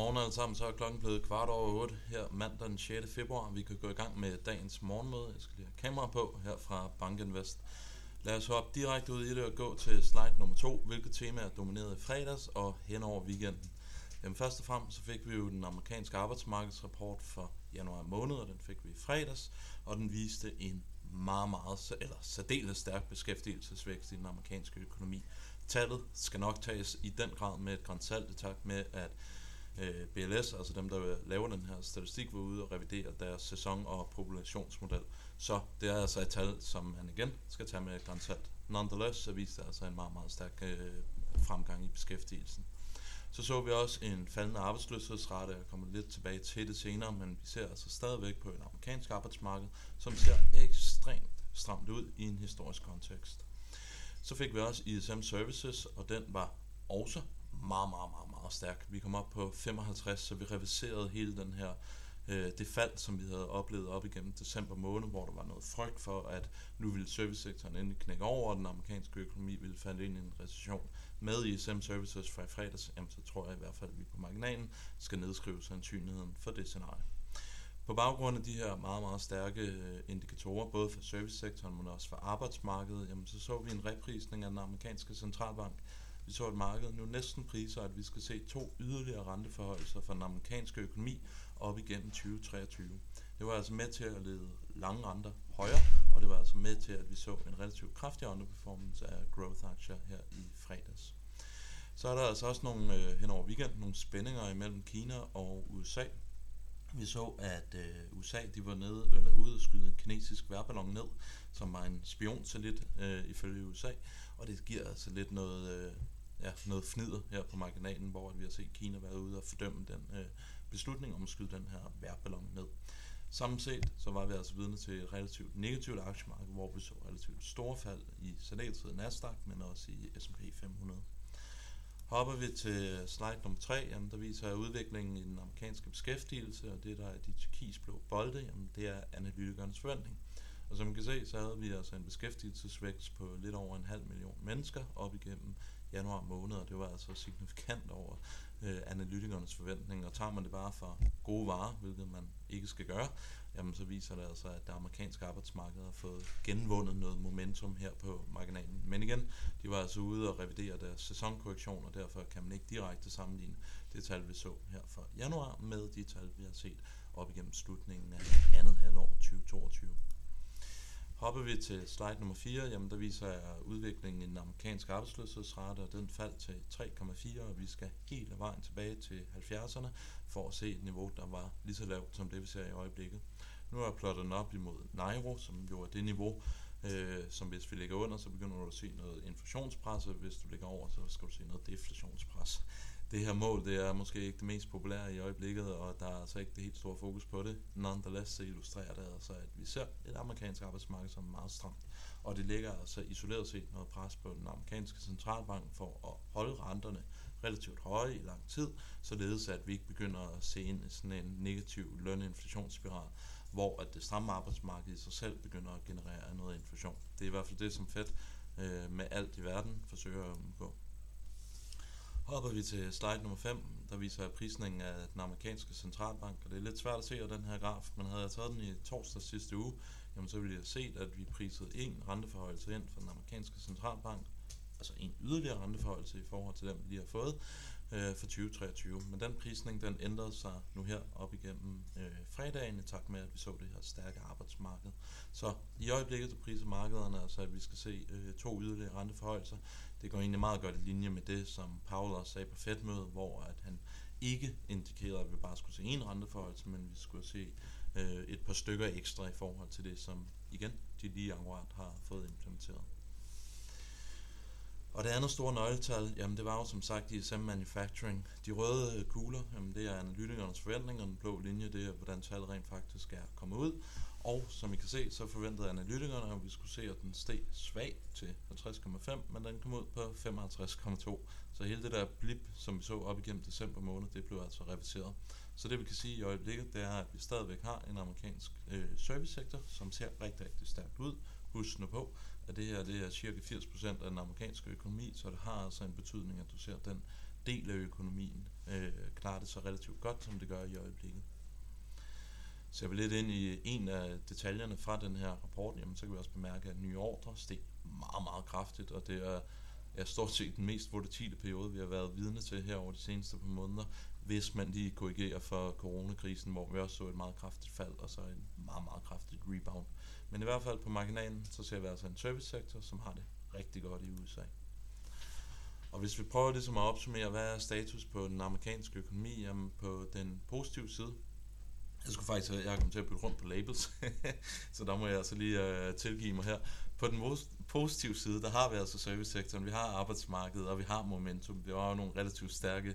Godmorgen alle sammen, så er klokken blevet kvart over 8 her mandag den 6. februar. Vi kan gå i gang med dagens morgenmøde. Jeg skal lige have kamera på her fra Bankinvest. Lad os hoppe direkte ud i det og gå til slide nummer 2, hvilket tema er domineret i fredags og hen over weekenden. Jamen først og fremmest så fik vi jo den amerikanske arbejdsmarkedsrapport for januar måned, og den fik vi i fredags, og den viste en meget, meget, eller særdeles stærk beskæftigelsesvækst i den amerikanske økonomi. Tallet skal nok tages i den grad med et grænsalt i takt med, at øh, BLS, altså dem, der laver den her statistik, var ude og revidere deres sæson- og populationsmodel. Så det er altså et tal, som man igen skal tage med et grænsalt. Nonetheless, så viste det altså en meget, meget stærk øh, fremgang i beskæftigelsen. Så så vi også en faldende arbejdsløshedsrate, jeg kommer lidt tilbage til det senere, men vi ser altså stadigvæk på et amerikansk arbejdsmarked, som ser ekstremt stramt ud i en historisk kontekst. Så fik vi også ISM Services, og den var også meget, meget, meget, meget stærk. Vi kom op på 55, så vi reviserede hele den her øh, det fald, som vi havde oplevet op igennem december måned, hvor der var noget frygt for, at nu ville servicesektoren endelig knække over, og den amerikanske økonomi ville falde ind i en recession. Med ISM Services fra i fredags, jamen, så tror jeg i hvert fald, at vi på marginalen skal nedskrive sandsynligheden for det scenarie. På baggrund af de her meget, meget stærke øh, indikatorer, både for servicesektoren, men også for arbejdsmarkedet, jamen, så så vi en reprisning af den amerikanske centralbank. Vi så at marked nu næsten priser, at vi skal se to yderligere renteforhøjelser for den amerikanske økonomi op igennem 2023. Det var altså med til at lede lange renter højere, og det var altså med til, at vi så en relativt kraftig underperformance af growth-aktier her i fredags. Så er der altså også nogle øh, hen over weekenden nogle spændinger imellem Kina og USA. Vi så, at øh, USA de var nede, eller ude og skyde en kinesisk værballon ned, som var en spionsatellit øh, ifølge USA, og det giver altså lidt noget, øh, ja, noget fnider her på marginalen, hvor vi har set Kina være ude og fordømme den øh, beslutning om at skyde den her værballon ned. Samlet set så var vi altså vidne til et relativt negativt aktiemarked, hvor vi så relativt store fald i særdeleshed Nasdaq, men også i S&P 500. Hopper vi til slide nummer 3, jamen der viser udviklingen i den amerikanske beskæftigelse, og det der er de turkisblå bolde, jamen det er analytikernes forventning. Og som man kan se, så havde vi altså en beskæftigelsesvækst på lidt over en halv million mennesker op igennem januar måned, og det var altså signifikant over øh, analytikernes forventninger. Og tager man det bare for gode varer, hvilket man ikke skal gøre, jamen så viser det altså, at det amerikanske arbejdsmarked har fået genvundet noget momentum her på marginalen. Men igen, de var altså ude og revidere deres sæsonkorrektion, og derfor kan man ikke direkte sammenligne det tal, vi så her for januar med de tal, vi har set op igennem slutningen af andet halvår 2022. Hopper vi til slide nummer 4, jamen der viser jeg udviklingen i den amerikanske arbejdsløshedsrate, og den faldt til 3,4, og vi skal hele vejen tilbage til 70'erne for at se et niveau, der var lige så lavt som det, vi ser i øjeblikket. Nu er jeg plottet den op imod Nairo, som jo er det niveau, øh, som hvis vi ligger under, så begynder du at se noget inflationspres, og hvis du ligger over, så skal du se noget deflationspres det her mål, det er måske ikke det mest populære i øjeblikket, og der er altså ikke det helt store fokus på det. Nonetheless så illustrerer det altså, at vi ser et amerikansk arbejdsmarked som er meget stramt, og det ligger altså isoleret set noget pres på den amerikanske centralbank for at holde renterne relativt høje i lang tid, således at vi ikke begynder at se ind i sådan en negativ løninflationsspiral, hvor at det stramme arbejdsmarked i sig selv begynder at generere noget inflation. Det er i hvert fald det, som Fed øh, med alt i verden forsøger at undgå. Hopper vi til slide nummer 5, der viser prisningen af den amerikanske centralbank, og det er lidt svært at se af den her graf, men havde jeg taget den i torsdag sidste uge, jamen så ville jeg set, at vi prisede en renteforhøjelse ind for den amerikanske centralbank, altså en yderligere renteforhøjelse i forhold til den, vi lige har fået øh, for 2023. Men den prisning, den ændrede sig nu her op igennem øh, fredagen, i takt med, at vi så det her stærke arbejdsmarked. Så i øjeblikket, så priser markederne altså, at vi skal se øh, to yderligere renteforhøjelser. Det går egentlig meget godt i linje med det, som Paul også sagde på Fed-mødet, hvor at han ikke indikerede, at vi bare skulle se en renteforhøjelse, men vi skulle se øh, et par stykker ekstra i forhold til det, som igen de lige akkurat har fået implementeret. Og det andet store nøgletal, jamen det var jo som sagt ISM Manufacturing. De røde øh, kugler, jamen det er analytikernes forventninger, den blå linje, det er hvordan tallet rent faktisk er kommet ud. Og som I kan se, så forventede analytikerne, at vi skulle se, at den steg svag til 50,5, men den kom ud på 55,2. Så hele det der blip, som vi så op igennem december måned, det blev altså reviseret. Så det vi kan sige i øjeblikket, det er, at vi stadigvæk har en amerikansk øh, servicesektor, som ser rigtig, rigtig stærkt ud. Husk nu på, at det her det er cirka 80% af den amerikanske økonomi, så det har altså en betydning, at du ser den del af økonomien øh, klarer det så relativt godt, som det gør i øjeblikket. Ser vi lidt ind i en af detaljerne fra den her rapport, jamen, så kan vi også bemærke, at nye ordre steg meget, meget kraftigt, og det er, er stort set den mest volatile periode, vi har været vidne til her over de seneste par måneder, hvis man lige korrigerer for coronakrisen, hvor vi også så et meget kraftigt fald, og så en meget, meget kraftigt rebound. Men i hvert fald på marginalen, så ser vi altså en servicesektor, som har det rigtig godt i USA. Og hvis vi prøver ligesom at opsummere, hvad er status på den amerikanske økonomi, jamen på den positive side, jeg skulle faktisk, jeg kommet til at bytte rundt på labels, så der må jeg altså lige øh, tilgive mig her. På den positive side, der har vi altså servicesektoren, vi har arbejdsmarkedet, og vi har momentum. Det var jo nogle relativt stærke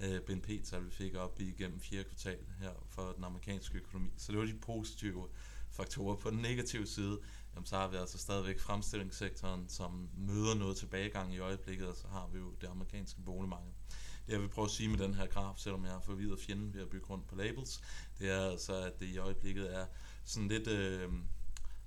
øh, BNP-tal, vi fik op igennem fjerde kvartal her for den amerikanske økonomi. Så det var de positive faktorer. På den negative side, jamen, så har vi altså stadigvæk fremstillingssektoren, som møder noget tilbagegang i øjeblikket, og så har vi jo det amerikanske boligmarked. Det jeg vil prøve at sige med den her graf, selvom jeg har forvirret fjenden ved at bygge rundt på labels, det er altså, at det i øjeblikket er sådan lidt Øh,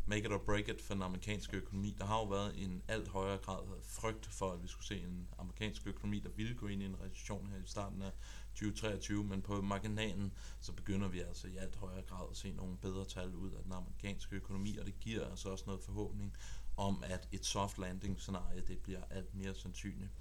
make it or break it for den amerikanske økonomi. Der har jo været en alt højere grad frygt for, at vi skulle se en amerikansk økonomi, der ville gå ind i en recession her i starten af 2023, men på marginalen, så begynder vi altså i alt højere grad at se nogle bedre tal ud af den amerikanske økonomi, og det giver altså også noget forhåbning om, at et soft landing scenarie, det bliver alt mere sandsynligt.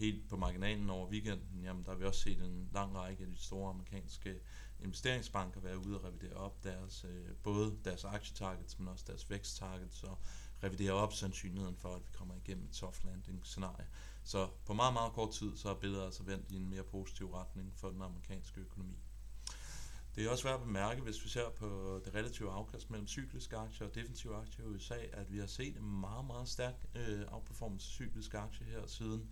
Helt på marginalen over weekenden, jamen der har vi også set en lang række af de store amerikanske investeringsbanker være ude og revidere op deres, øh, både deres aktietargets, men også deres væksttargets, og revidere op sandsynligheden for, at vi kommer igennem et soft landing scenarie. Så på meget, meget kort tid, så er billedet altså vendt i en mere positiv retning for den amerikanske økonomi. Det er også værd at bemærke, hvis vi ser på det relative afkast mellem cykliske aktier og defensive aktier i USA, at vi har set en meget, meget stærk øh, outperformance af cykliske aktier her siden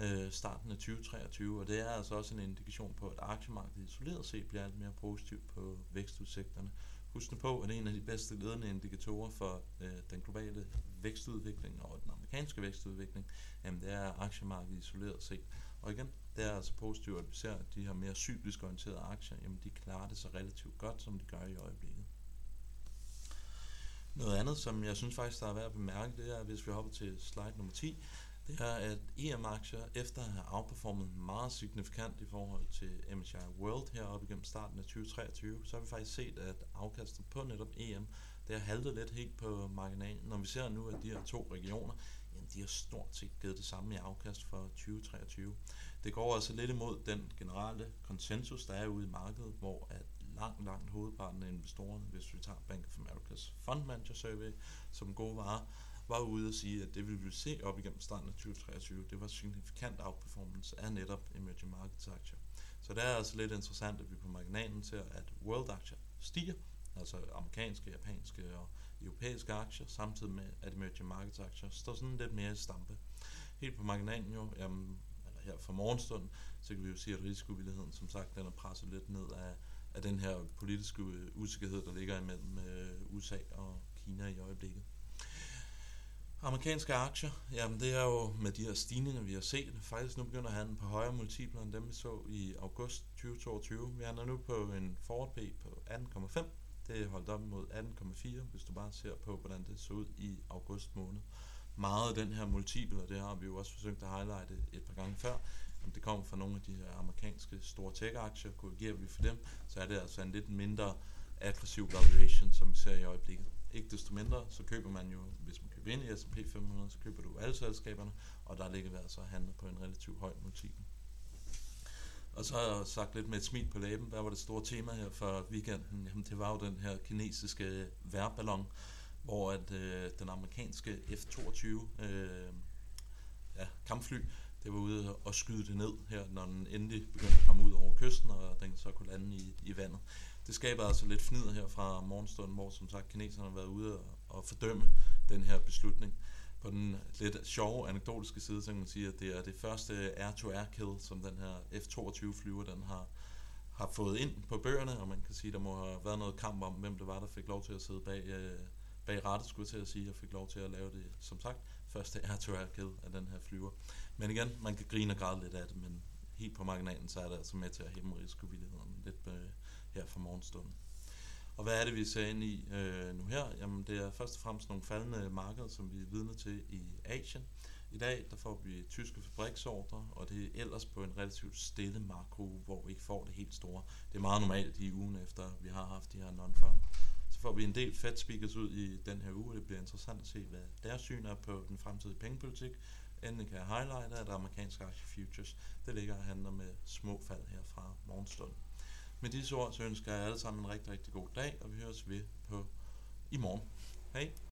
øh, starten af 2023, og det er altså også en indikation på, at aktiemarkedet isoleret set bliver alt mere positivt på vækstudsigterne. Husk nu på, at en af de bedste ledende indikatorer for øh, den globale vækstudvikling og den amerikanske vækstudvikling, jamen det er aktiemarkedet isoleret set. Og igen, det er altså positivt, at vi ser, at de her mere cyklisk orienterede aktier, jamen de klarer det så relativt godt, som de gør i øjeblikket. Noget andet, som jeg synes faktisk, der er værd at bemærke, det er, hvis vi hopper til slide nummer 10, det er, at EM-aktier efter at have outperformet meget signifikant i forhold til MSCI World heroppe igennem starten af 2023, så har vi faktisk set, at afkastet på netop EM, det har haltet lidt helt på marginalen. Når vi ser nu, at de her to regioner, jamen de har stort set givet det samme i afkast for 2023. Det går altså lidt imod den generelle konsensus, der er ude i markedet, hvor at langt, langt hovedparten af investorerne, hvis vi tager Bank of America's Fund Manager Survey som gode varer, var ude og sige, at det vi ville se op igennem starten af 2023, det var signifikant outperformance af netop emerging markets aktier. Så det er altså lidt interessant, at vi på marginalen ser, at world aktier stiger, altså amerikanske, japanske og europæiske aktier, samtidig med, at emerging markets aktier står sådan lidt mere i stampe. Helt på marginalen jo, jamen, eller her fra morgenstunden, så kan vi jo sige, at risikovilligheden, som sagt, den er presset lidt ned af, af den her politiske usikkerhed, der ligger imellem øh, USA og Kina i øjeblikket. Amerikanske aktier, jamen det er jo med de her stigninger, vi har set, faktisk nu begynder han på højere multipler end dem, vi så i august 2022. Vi er nu på en forward P på 18,5. Det er holdt op mod 18,4, hvis du bare ser på, hvordan det så ud i august måned. Meget af den her multiple, og det har vi jo også forsøgt at highlighte et par gange før, jamen det kommer fra nogle af de her amerikanske store tech-aktier. Korrigerer vi for dem, så er det altså en lidt mindre aggressiv valuation, som vi ser i øjeblikket. Ikke desto mindre, så køber man jo, hvis købe ind i S&P 500, så køber du alle selskaberne, og der ligger vi altså handlet på en relativt høj multiple. Og så har jeg sagt lidt med et smil på læben, hvad var det store tema her for weekenden? Jamen det var jo den her kinesiske værballon, hvor at øh, den amerikanske F-22 øh, ja, kampfly, det var ude og skyde det ned her, når den endelig begyndte at komme ud over kysten, og den så kunne lande i, i vandet det skaber altså lidt fnid her fra morgenstunden, hvor som sagt kineserne har været ude og, og fordømme den her beslutning. På den lidt sjove anekdotiske side, så kan man sige, at det er det første air-to-air kill, som den her F-22 flyver, den har, har fået ind på bøgerne, og man kan sige, at der må have været noget kamp om, hvem det var, der fik lov til at sidde bag, øh, bag rettet, skulle jeg til at sige, og fik lov til at lave det, som sagt, første air-to-air kill af den her flyver. Men igen, man kan grine og græde lidt af det, men helt på marginalen, så er det altså med til at hæmme risikovilligheden lidt, øh, her fra morgenstunden. Og hvad er det, vi ser ind i øh, nu her? Jamen, det er først og fremmest nogle faldende markeder, som vi er vidne til i Asien. I dag der får vi tyske fabriksordre, og det er ellers på en relativt stille makro, hvor vi ikke får det helt store. Det er meget normalt i ugen efter, vi har haft de her non-farm. Så får vi en del Fed speakers ud i den her uge, og det bliver interessant at se, hvad deres syn er på den fremtidige pengepolitik. Endelig kan jeg highlighte, at amerikanske aktie futures, det ligger og handler med små fald her fra morgenstunden. Med disse ord, så ønsker jeg alle sammen en rigtig, rigtig god dag, og vi høres ved på i morgen. Hej!